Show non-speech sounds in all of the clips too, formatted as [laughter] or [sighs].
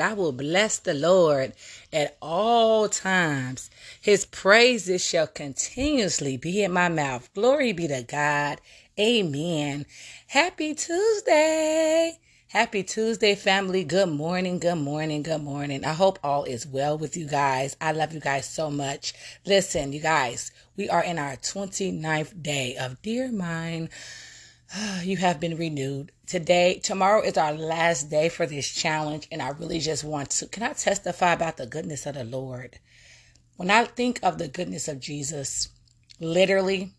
Lord. I will bless the Lord at all times. His praises shall continuously be in my mouth. Glory be to God. Amen. Happy Tuesday. Happy Tuesday, family. Good morning, good morning, good morning. I hope all is well with you guys. I love you guys so much. Listen, you guys, we are in our 29th day of Dear Mind [sighs] you have been renewed. Today, tomorrow is our last day for this challenge, and I really just want to. Can I testify about the goodness of the Lord? When I think of the goodness of Jesus, literally,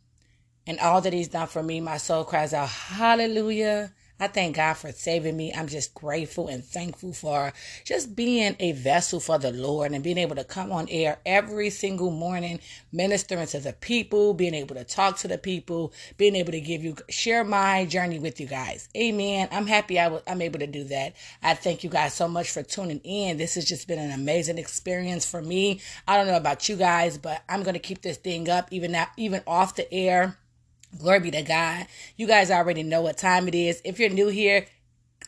and all that He's done for me, my soul cries out, Hallelujah. I thank God for saving me. I'm just grateful and thankful for just being a vessel for the Lord and being able to come on air every single morning, ministering to the people, being able to talk to the people, being able to give you, share my journey with you guys. Amen. I'm happy I w- I'm able to do that. I thank you guys so much for tuning in. This has just been an amazing experience for me. I don't know about you guys, but I'm to keep this thing up even now, even off the air. Glory be to God. You guys already know what time it is. If you're new here,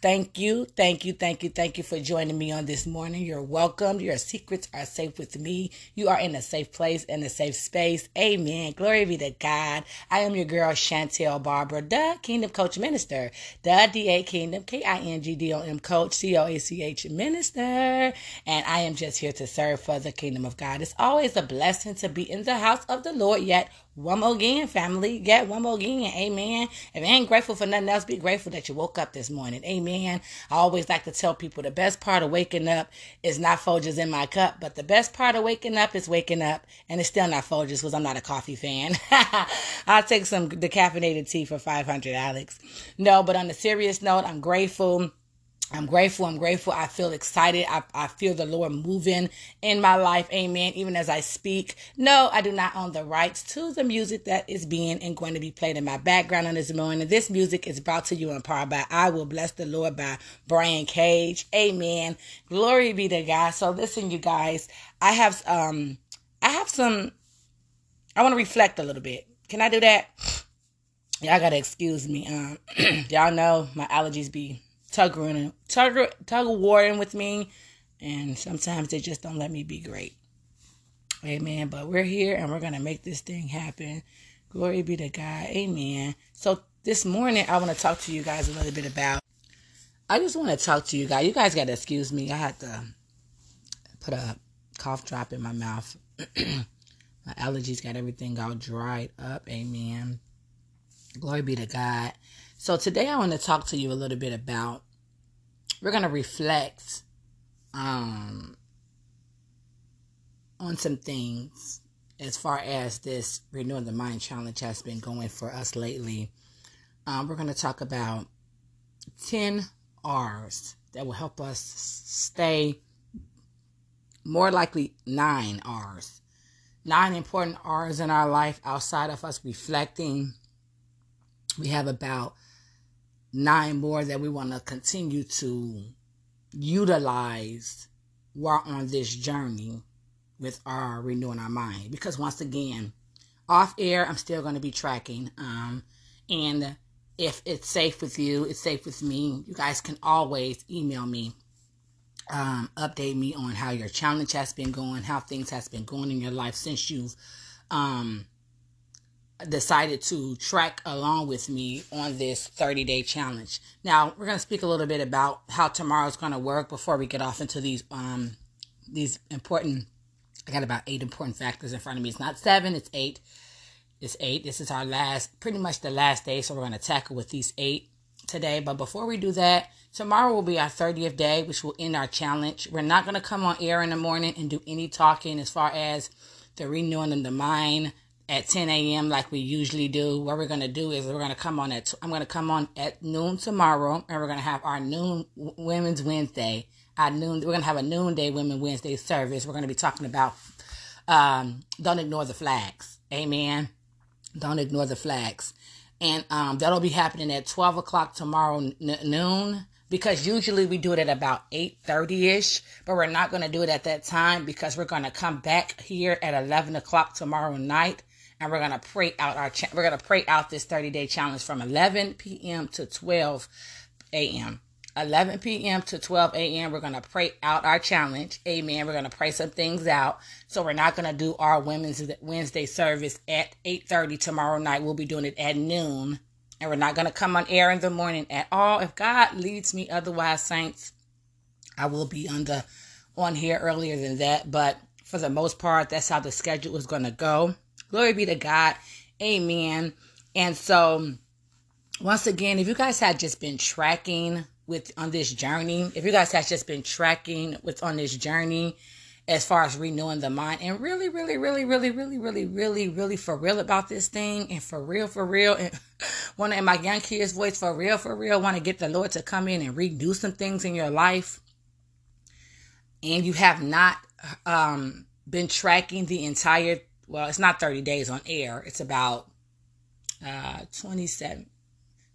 thank you, thank you, thank you, thank you for joining me on this morning. You're welcome. Your secrets are safe with me. You are in a safe place and a safe space. Amen. Glory be to God. I am your girl, Chantel Barbara, the Kingdom Coach Minister, the DA Kingdom, K I N G D O M Coach, C O A C H Minister. And I am just here to serve for the kingdom of God. It's always a blessing to be in the house of the Lord, yet one more again, family. Get one more again. Amen. If you ain't grateful for nothing else, be grateful that you woke up this morning. Amen. I always like to tell people the best part of waking up is not Folgers in my cup, but the best part of waking up is waking up. And it's still not Folgers because I'm not a coffee fan. [laughs] I'll take some decaffeinated tea for 500, Alex. No, but on a serious note, I'm grateful. I'm grateful. I'm grateful. I feel excited. I, I feel the Lord moving in my life. Amen. Even as I speak. No, I do not own the rights to the music that is being and going to be played in my background on this morning. This music is brought to you in part by I Will Bless the Lord by Byron Cage. Amen. Glory be to God. So listen, you guys, I have, um, I have some, I want to reflect a little bit. Can I do that? Y'all gotta excuse me. Um, [clears throat] y'all know my allergies be tugging, tug, tug warring with me, and sometimes they just don't let me be great. Amen. But we're here and we're gonna make this thing happen. Glory be to God. Amen. So this morning I want to talk to you guys a little bit about. I just want to talk to you guys. You guys gotta excuse me. I had to put a cough drop in my mouth. [clears throat] my allergies got everything all dried up. Amen. Glory be to God. So today I want to talk to you a little bit about we're going to reflect um on some things as far as this renewing the mind challenge has been going for us lately. Um, we're going to talk about 10 R's that will help us stay more likely 9 R's. Nine important R's in our life outside of us reflecting. We have about nine more that we want to continue to utilize while on this journey with our renewing our mind. Because once again, off air, I'm still going to be tracking. Um, and if it's safe with you, it's safe with me. You guys can always email me, um, update me on how your challenge has been going, how things has been going in your life since you've um, decided to track along with me on this 30 day challenge. Now, we're going to speak a little bit about how tomorrow's going to work before we get off into these um, these important I got about eight important factors in front of me. It's not seven, it's eight. It's eight. This is our last, pretty much the last day. So we're going to tackle with these eight today. But before we do that, tomorrow will be our 30th day, which will end our challenge. We're not going to come on air in the morning and do any talking as far as the renewing of the mind at 10 a.m. like we usually do. What we're to do is we're to come on at, I'm to come on at noon tomorrow and we're to have our noon Women's Wednesday. Our noon, we're to have a noonday Women Wednesday service. We're to be talking about, um, don't ignore the flags. Amen. Don't ignore the flags. And um, that'll be happening at 12 o'clock tomorrow n- noon because usually we do it at about 8.30ish but we're not going to do it at that time because we're going to come back here at 11 o'clock tomorrow night and we're to pray out our cha- we're to pray out this 30 day challenge from 11 p.m to 12 a.m 11 p.m. to 12 a.m. We're going to pray out our challenge. Amen. We're going to pray some things out. So we're not going to do our Women's Wednesday service at 8:30 tomorrow night. We'll be doing it at noon. And we're not going to come on air in the morning at all. If God leads me otherwise, saints, I will be on the on here earlier than that, but for the most part, that's how the schedule is going to go. Glory be to God. Amen. And so once again, if you guys had just been tracking with on this journey, if you guys have just been tracking with on this journey as far as renewing the mind and really, really, really, really, really, really, really, really for real about this thing and for real, for real, and want to in my young kids' voice, for real, for real, want to get the Lord to come in and redo some things in your life, and you have not um been tracking the entire well, it's not 30 days on air, it's about uh 27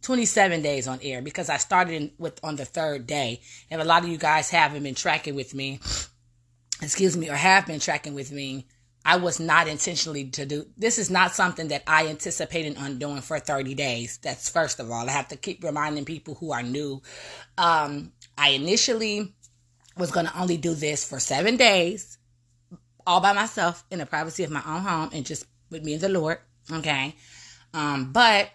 27 days on air because I started in, with on the third day. And a lot of you guys haven't been tracking with me, [sniffs] excuse me, or have been tracking with me. I was not intentionally to do this is not something that I anticipated on doing for 30 days. That's first of all. I have to keep reminding people who are new. Um, I initially was going to only do this for seven days, all by myself in the privacy of my own home and just with me and the Lord. Okay. Um, but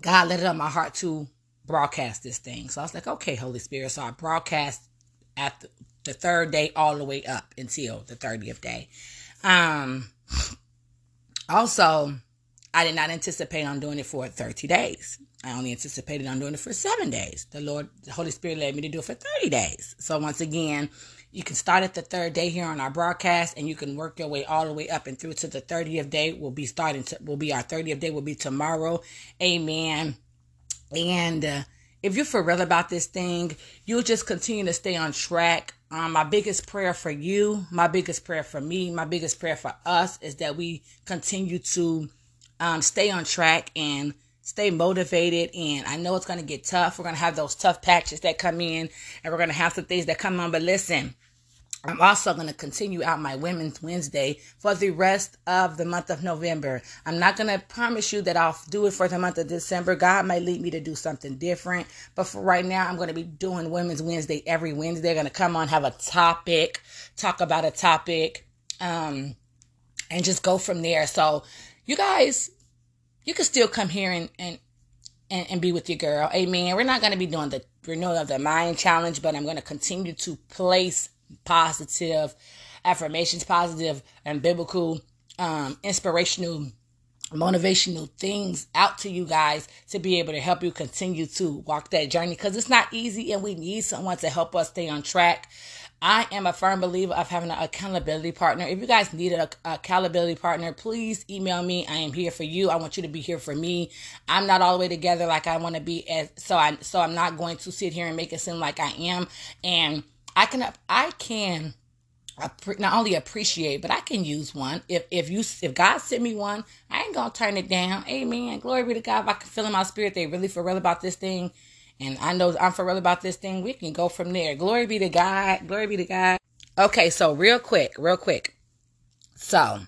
God let it on my heart to broadcast this thing. So I was like, okay, Holy Spirit. So I broadcast at the, the third day all the way up until the 30th day. Um, also, I did not anticipate on doing it for 30 days. I only anticipated on doing it for seven days. The Lord, the Holy Spirit led me to do it for 30 days. So once again, you can start at the third day here on our broadcast and you can work your way all the way up and through to the 30th day. We'll be starting to, will be our 30th day will be tomorrow. Amen. And, uh, if you're for real about this thing, you'll just continue to stay on track. Um, my biggest prayer for you, my biggest prayer for me, my biggest prayer for us is that we continue to um, stay on track and stay motivated. And I know it's going to get tough. We're going to have those tough patches that come in, and we're going to have some things that come on. But listen, I'm also going to continue out my Women's Wednesday for the rest of the month of November. I'm not going to promise you that I'll do it for the month of December. God might lead me to do something different. But for right now, I'm going to be doing Women's Wednesday every Wednesday. I'm going to come on, have a topic, talk about a topic, um, and just go from there. So, you guys, you can still come here and, and, and, and be with your girl. Amen. We're not going to be doing the renewal of the mind challenge, but I'm going to continue to place positive affirmations, positive and biblical, um, inspirational, motivational things out to you guys to be able to help you continue to walk that journey because it's not easy and we need someone to help us stay on track. I am a firm believer of having an accountability partner. If you guys need an accountability partner, please email me. I am here for you. I want you to be here for me. I'm not all the way together like I want to be as so I so I'm not going to sit here and make it seem like I am and I can I can not only appreciate, but I can use one. If if you if God sent me one, I ain't gonna turn it down. Amen. Glory be to God. If I can feel in my spirit they really for real about this thing, and I know I'm for real about this thing, we can go from there. Glory be to God. Glory be to God. Okay, so real quick, real quick. So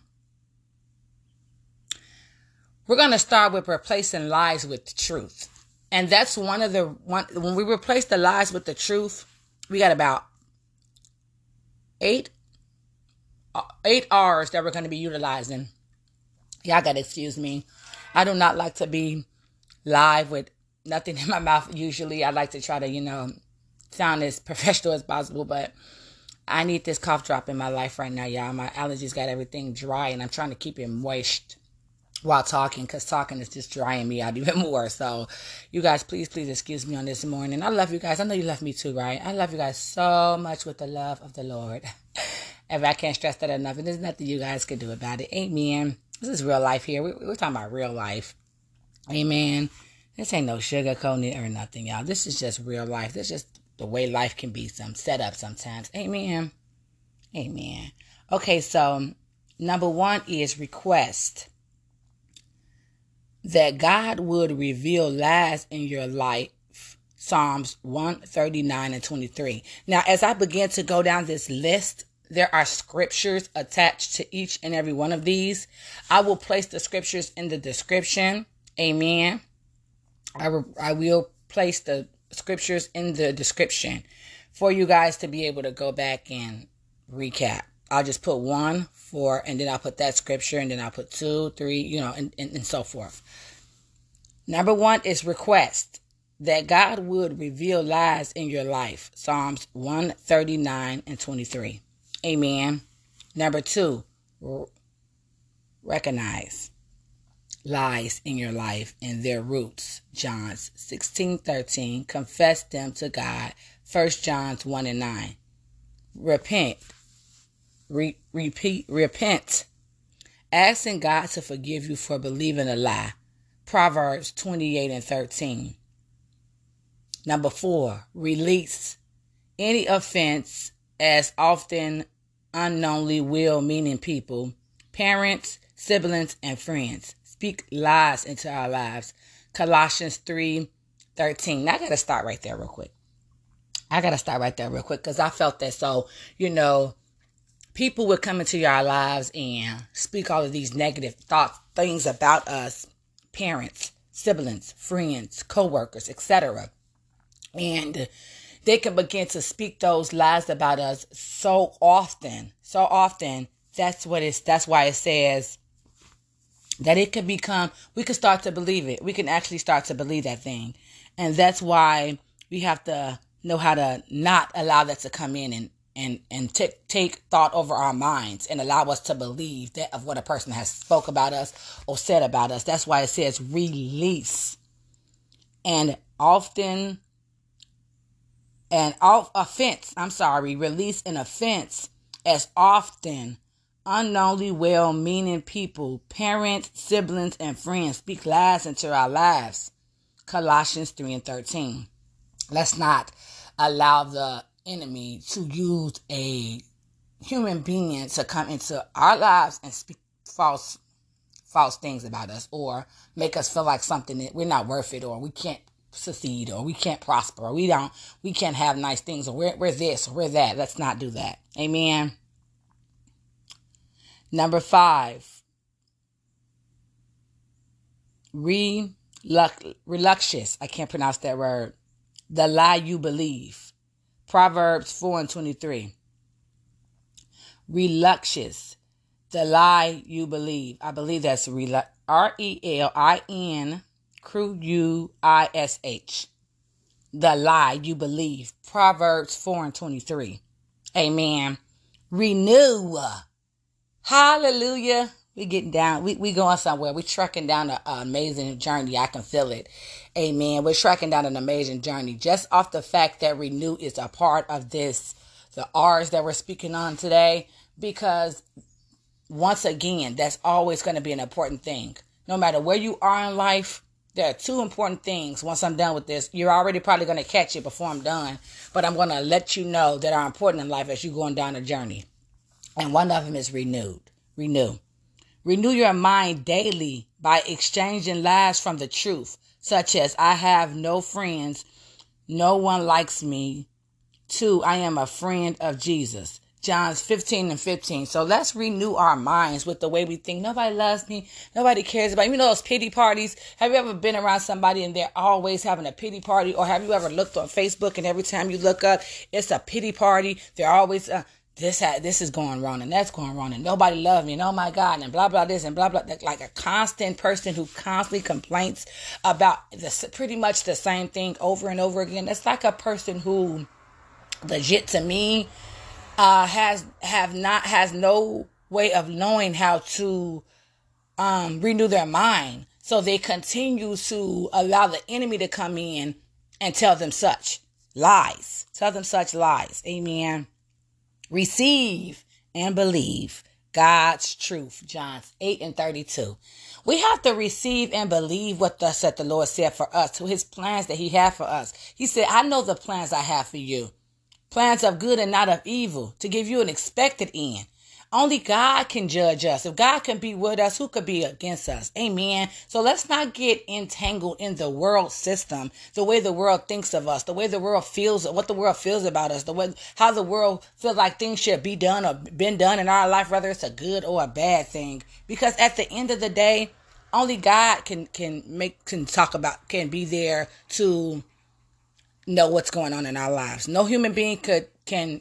we're to start with replacing lies with truth. And that's one of the one when we replace the lies with the truth, we got about eight uh, eight R's that we're going to be utilizing. Y'all got to excuse me. I do not like to be live with nothing in my mouth. Usually, I like to try to, you know, sound as [laughs] professional as possible, but I need this cough drop in my life right now, y'all. My allergies got everything dry, and I'm trying to keep it moist while talking because talking is just drying me out [laughs] even more. So, you guys, please, please excuse me on this morning. I love you guys. I know you love me too, right? I love you guys so much with the love of the Lord. [laughs] if I can't stress that enough, and there's nothing you guys can do about it. Amen. This is real life here. We, we're talking about real life. Amen. This ain't no sugarcoating or nothing, y'all. This is just real life. This is just the way life can be some set up sometimes. Amen. Amen. Okay, so number one is request that God would reveal lies in your life. Psalms 139 and 23. Now, as I begin to go down this list, there are scriptures attached to each and every one of these. I will place the scriptures in the description. Amen. I, will, I will place the scriptures in the description for you guys to be able to go back and recap. I'll just put one for, and then I'll put that scripture, and then I'll put two, three, you know, and, and, and so forth. Number one is request that God would reveal lies in your life. Psalms 139 and 23. Amen. Number two, recognize lies in your life and their roots. John's 16 13. Confess them to God. 1 John's 1 and 9. Repent. Re- repeat. Repent. Asking God to forgive you for believing a lie. Proverbs 28 and 13. Number four, release any offense as often unknowingly will meaning people, parents, siblings, and friends speak lies into our lives. Colossians 3 13. Now I gotta start right there real quick. I gotta start right there real quick because I felt that so, you know, people would come into our lives and speak all of these negative thoughts, things about us, parents, siblings, friends, co-workers, etc. And they can begin to speak those lies about us so often, so often. That's what it's. That's why it says that it can become we can start to believe it we can actually start to believe that thing and that's why we have to know how to not allow that to come in and and and t- take thought over our minds and allow us to believe that of what a person has spoke about us or said about us that's why it says release and often and off offense i'm sorry release an offense as often unknowingly well meaning people, parents, siblings, and friends speak lies into our lives. Colossians 3 and 13. Let's not allow the enemy to use a human being to come into our lives and speak false false things about us or make us feel like something that we're not worth it or we can't succeed or we can't prosper or we don't we can't have nice things or we're, we're this or we're that let's not do that amen Number five, reluctious. I can't pronounce that word. The lie you believe. Proverbs 4 and 23. Reluctious. The lie you believe. I believe that's R E L I N U I S H. The lie you believe. Proverbs 4 and 23. Amen. Renew Hallelujah. We getting down. We we going somewhere. We trucking down an amazing journey. I can feel it. Amen. We're trucking down an amazing journey. Just off the fact that renew is a part of this, the R's that we're speaking on today, because once again, that's always going to be an important thing. No matter where you are in life, there are two important things. Once I'm done with this, you're already probably going to catch it before I'm done, but I'm going to let you know that are important in life as you're going down a journey. And one of them is renewed. Renew. Renew your mind daily by exchanging lies from the truth, such as I have no friends, no one likes me. Two, I am a friend of Jesus. John's 15 and 15. So let's renew our minds with the way we think. Nobody loves me. Nobody cares about me. You know those pity parties? Have you ever been around somebody and they're always having a pity party? Or have you ever looked on Facebook and every time you look up, it's a pity party? They're always, uh, this ha- this is going wrong and that's going wrong and nobody loves me and oh my god and blah blah this and blah blah like a constant person who constantly complains about this pretty much the same thing over and over again. It's like a person who legit to me uh has have not has no way of knowing how to um renew their mind. So they continue to allow the enemy to come in and tell them such lies. Tell them such lies. Amen receive and believe God's truth. John 8 and 32. We have to receive and believe what thus said the Lord said for us, to his plans that he had for us. He said, I know the plans I have for you. Plans of good and not of evil, to give you an expected end. Only God can judge us. If God can be with us, who could be against us? Amen. So let's not get entangled in the world system, the way the world thinks of us, the way the world feels, what the world feels about us, the way how the world feels like things should be done or been done in our life, whether it's a good or a bad thing. Because at the end of the day, only God can can make can talk about can be there to know what's going on in our lives. No human being could can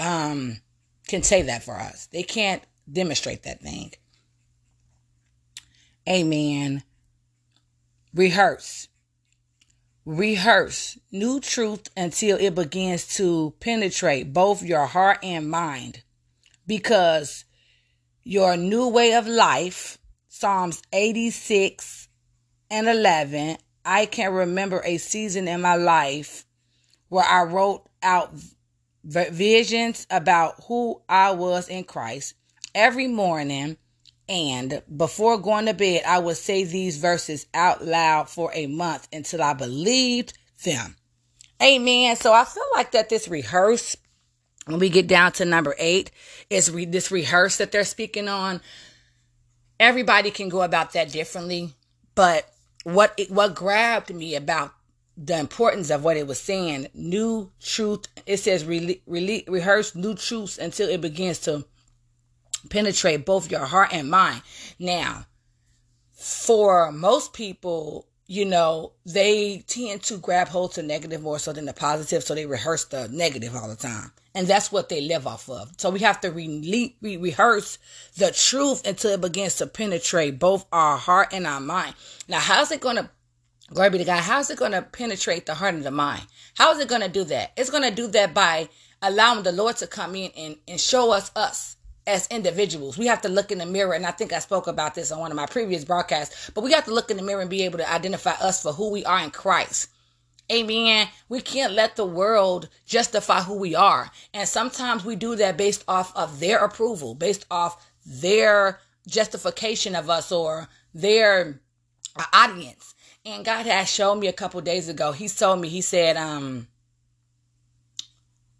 um can say that for us. They can't demonstrate that thing. Amen. Rehearse. Rehearse new truth until it begins to penetrate both your heart and mind. Because your new way of life, Psalms 86 and 11, I can remember a season in my life where I wrote out visions about who I was in Christ every morning. And before going to bed, I would say these verses out loud for a month until I believed them. Amen. So I feel like that this rehearse, when we get down to number eight, is re- this rehearse that they're speaking on. Everybody can go about that differently, but what it, what grabbed me about the importance of what it was saying. New truth. It says re- re- rehearse new truths until it begins to penetrate both your heart and mind. Now, for most people, you know, they tend to grab hold to negative more so than the positive, so they rehearse the negative all the time. And that's what they live off of. So we have to re- re- rehearse the truth until it begins to penetrate both our heart and our mind. Now, how's it going to Glory be to God. How's it going to penetrate the heart and the mind? How is it going to do that? It's going to do that by allowing the Lord to come in and, and show us us as individuals. We have to look in the mirror, and I think I spoke about this on one of my previous broadcasts, but we have to look in the mirror and be able to identify us for who we are in Christ. Amen. We can't let the world justify who we are. And sometimes we do that based off of their approval, based off their justification of us or their audience. And God has shown me a couple days ago. He told me, He said, um,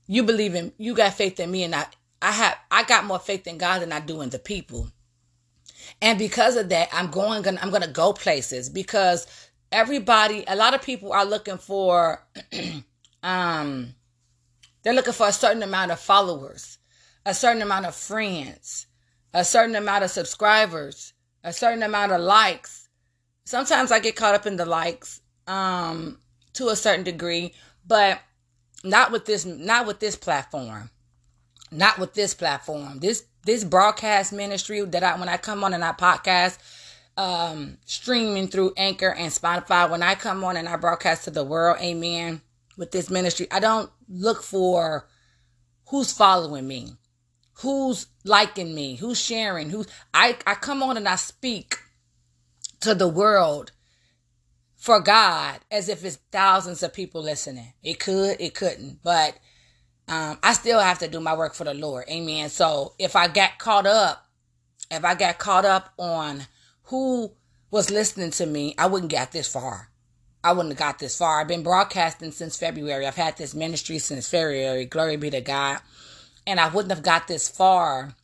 you believe in you got faith in me and I I have I got more faith in God than I do in the people. And because of that, I'm going gonna I'm gonna go places because everybody a lot of people are looking for [clears throat] um they're looking for a certain amount of followers, a certain amount of friends, a certain amount of subscribers, a certain amount of likes. Sometimes I get caught up in the likes um to a certain degree, but not with this not with this platform. Not with this platform. This this broadcast ministry that i when i come on and i podcast um streaming through anchor and spotify when i come on and i broadcast to the world amen with this ministry i don't look for who's following me who's liking me who's sharing who's i i come on and i speak to the world for God as if it's thousands of people listening. It could, it couldn't, but um, I still have to do my work for the Lord. Amen. So if I got caught up, if I got caught up on who was listening to me, I wouldn't get this far. I wouldn't have got this far. I've been broadcasting since February. I've had this ministry since February. Glory be to God. And I wouldn't have got this far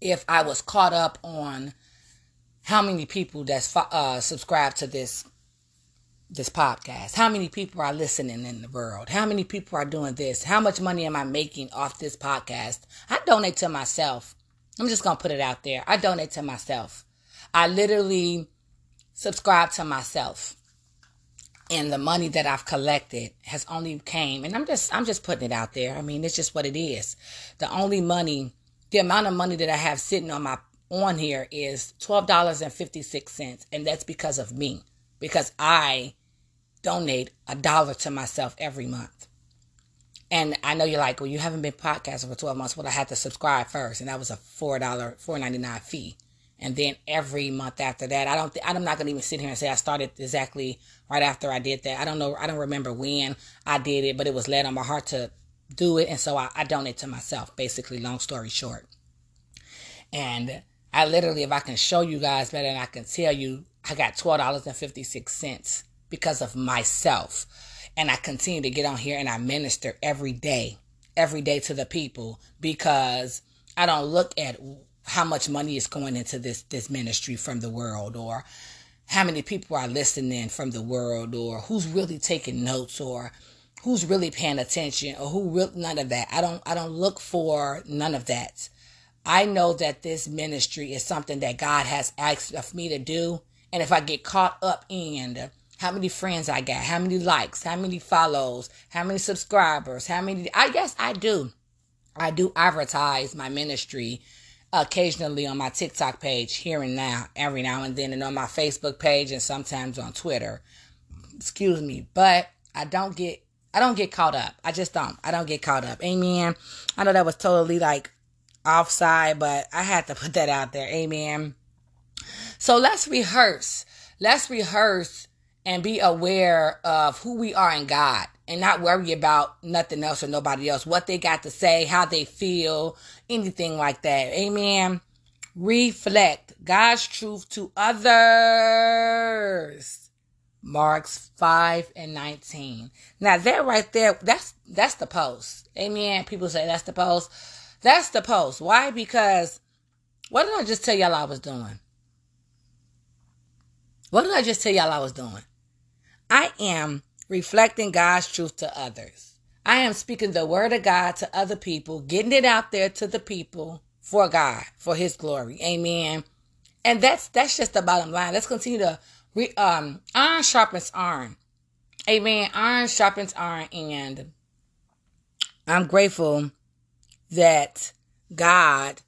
if I was caught up on how many people that's uh, subscribed to this this podcast? How many people are listening in the world? How many people are doing this? How much money am I making off this podcast? I donate to myself. I'm just to put it out there. I donate to myself. I literally subscribe to myself. And the money that I've collected has only came and I'm just I'm just putting it out there. I mean, it's just what it is. The only money, the amount of money that I have sitting on my on here is $12.56 and that's because of me because I donate a dollar to myself every month. And I know you're like, well, you haven't been podcasting for 12 months. Well, I had to subscribe first, and that was a $4, $4.99 fee. And then every month after that, I don't, th- I'm not to even sit here and say I started exactly right after I did that. I don't know. I don't remember when I did it, but it was led on my heart to do it. And so I, I donate to myself, basically, long story short. And I literally, if I can show you guys better than I can tell you, I got $12.56 because of myself. And I continue to get on here and I minister every day, every day to the people because I don't look at how much money is going into this this ministry from the world or how many people are listening from the world or who's really taking notes or who's really paying attention or who really none of that. I don't I don't look for none of that. I know that this ministry is something that God has asked of me to do. And if I get caught up in how many friends I got, how many likes, how many follows, how many subscribers, how many, I guess I do. I do advertise my ministry occasionally on my TikTok page here and now, every now and then, and on my Facebook page and sometimes on Twitter. Excuse me, but I don't get I don't get caught up. I just don't. I don't get caught up. Amen. I know that was totally like offside, but I had to put that out there. Amen. So let's rehearse. Let's rehearse and be aware of who we are in God and not worry about nothing else or nobody else, what they got to say, how they feel, anything like that. Amen. Reflect God's truth to others. Marks 5 and 19. Now that right there, that's that's the post. Amen. People say that's the post. That's the post. Why? Because what did I just tell y'all I was doing? What did I just tell y'all I was doing? I am reflecting God's truth to others. I am speaking the word of God to other people, getting it out there to the people for God, for his glory. Amen. And that's that's just the bottom line. Let's continue to re, um iron sharpens iron. Amen. Iron sharpens iron and I'm grateful that God,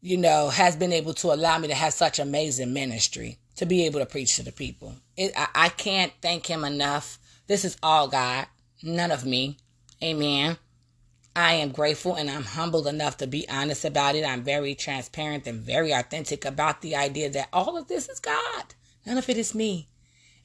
you know, has been able to allow me to have such amazing ministry to be able to preach to the people. It, I, I can't thank him enough. This is all God, none of me. Amen. I am grateful and I'm humbled enough to be honest about it. I'm very transparent and very authentic about the idea that all of this is God. None of it is me.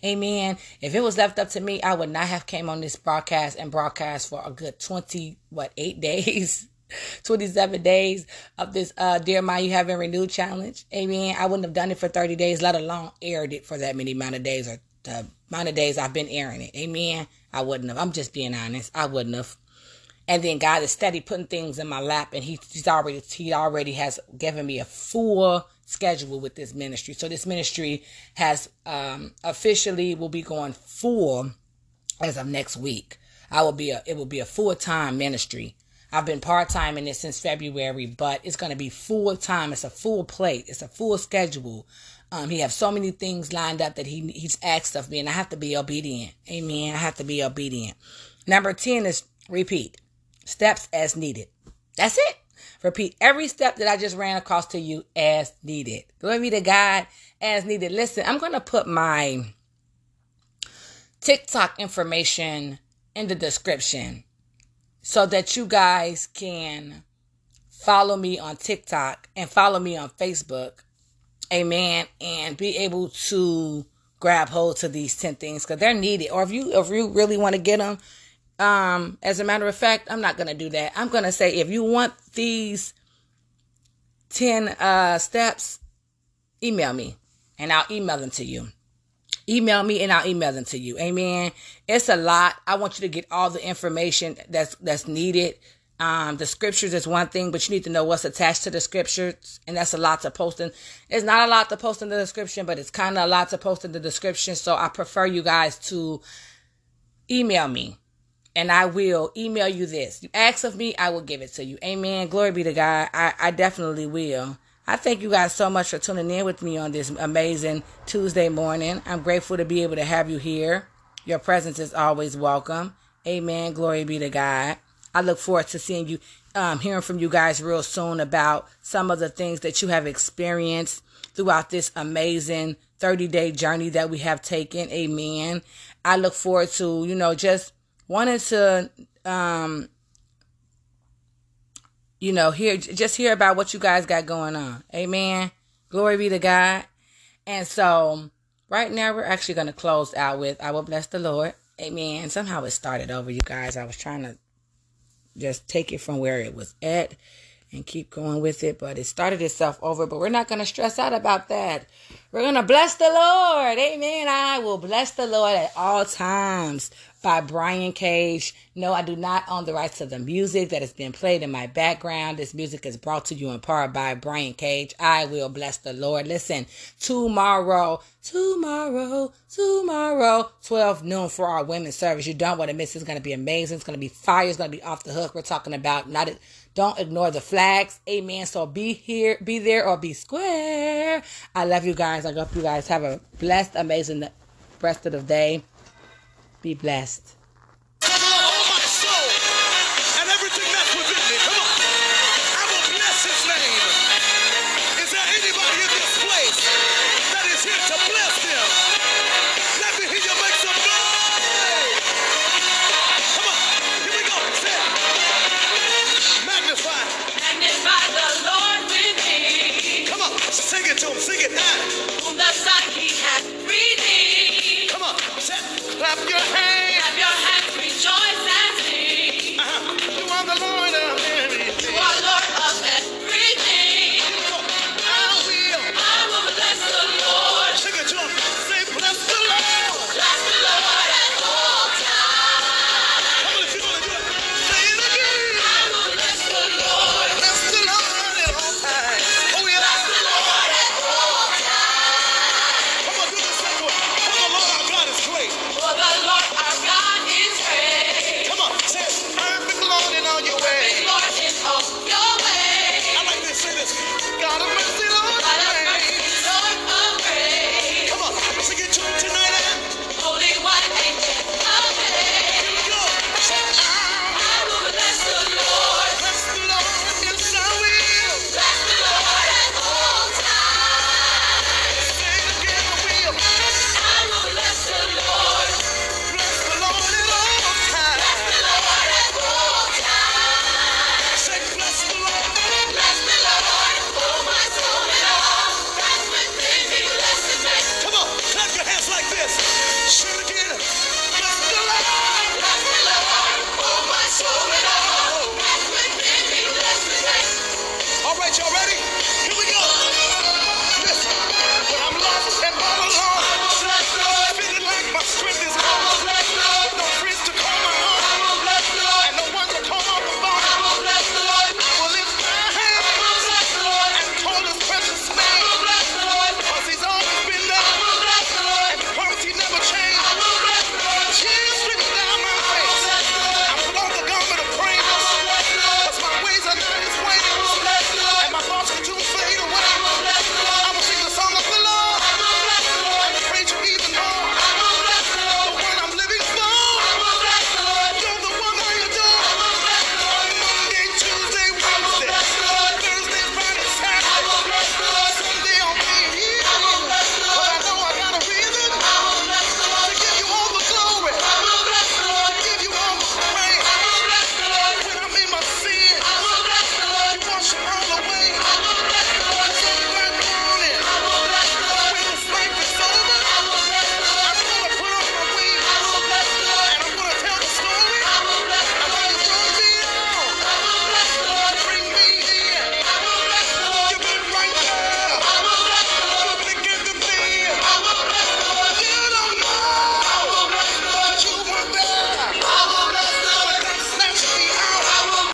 Amen. If it was left up to me, I would not have came on this broadcast and broadcast for a good 20, what, eight [laughs] days, [laughs] 27 days of this, uh, Dear My You Haven't Renewed challenge. Amen. I wouldn't have done it for 30 days, let alone aired it for that many amount of days or the amount of days I've been airing it. Amen. I wouldn't have. I'm just being honest. I wouldn't have. And then God is steady putting things in my lap, and he, He's already He already has given me a full schedule with this ministry. So this ministry has um, officially will be going full as of next week. I will be a it will be a full time ministry. I've been part time in this since February, but it's going to be full time. It's a full plate. It's a full schedule. Um, he has so many things lined up that he he's asked of me, and I have to be obedient. Amen. I have to be obedient. Number ten is repeat steps as needed. That's it. Repeat every step that I just ran across to you as needed. Glory be to God as needed. Listen, I'm going to put my TikTok information in the description so that you guys can follow me on TikTok and follow me on Facebook. Amen. And be able to grab hold to these 10 things because they're needed. Or if you if you really want to get them, um, as a matter of fact, I'm not to do that. I'm to say if you want these 10 uh, steps, email me and I'll email them to you. Email me and I'll email them to you. Amen. It's a lot. I want you to get all the information that's that's needed Um, the scriptures is one thing, but you need to know what's attached to the scriptures, and that's a lot to post in. It's not a lot to post in the description, but it's kind of a lot to post in the description. So I prefer you guys to email me, and I will email you this. You ask of me, I will give it to you. Amen. Glory be to God. I, I definitely will. I thank you guys so much for tuning in with me on this amazing Tuesday morning. I'm grateful to be able to have you here. Your presence is always welcome. Amen. Glory be to God. I look forward to seeing you, um, hearing from you guys real soon about some of the things that you have experienced throughout this amazing 30 day journey that we have taken. Amen. I look forward to, you know, just wanting to, um, you know, hear, just hear about what you guys got going on. Amen. Glory be to God. And so right now we're actually going to close out with, I will bless the Lord. Amen. Somehow it started over, you guys. I was trying to just take it from where it was at and keep going with it. But it started itself over. But we're not going to stress out about that. We're going to bless the Lord. Amen. I will bless the Lord at all times by Byron Cage. No, I do not own the rights to the music that has been played in my background. This music is brought to you in part by Byron Cage. I will bless the Lord. Listen, tomorrow, tomorrow, tomorrow, 12 noon for our women's service. You don't want to miss. It's going to be amazing. It's going to be fire. It's going to be off the hook. We're talking about not don't ignore the flags. Amen. So be here, be there, or be square. I love you guys. I hope you guys have a blessed, amazing rest of the day. Be blessed.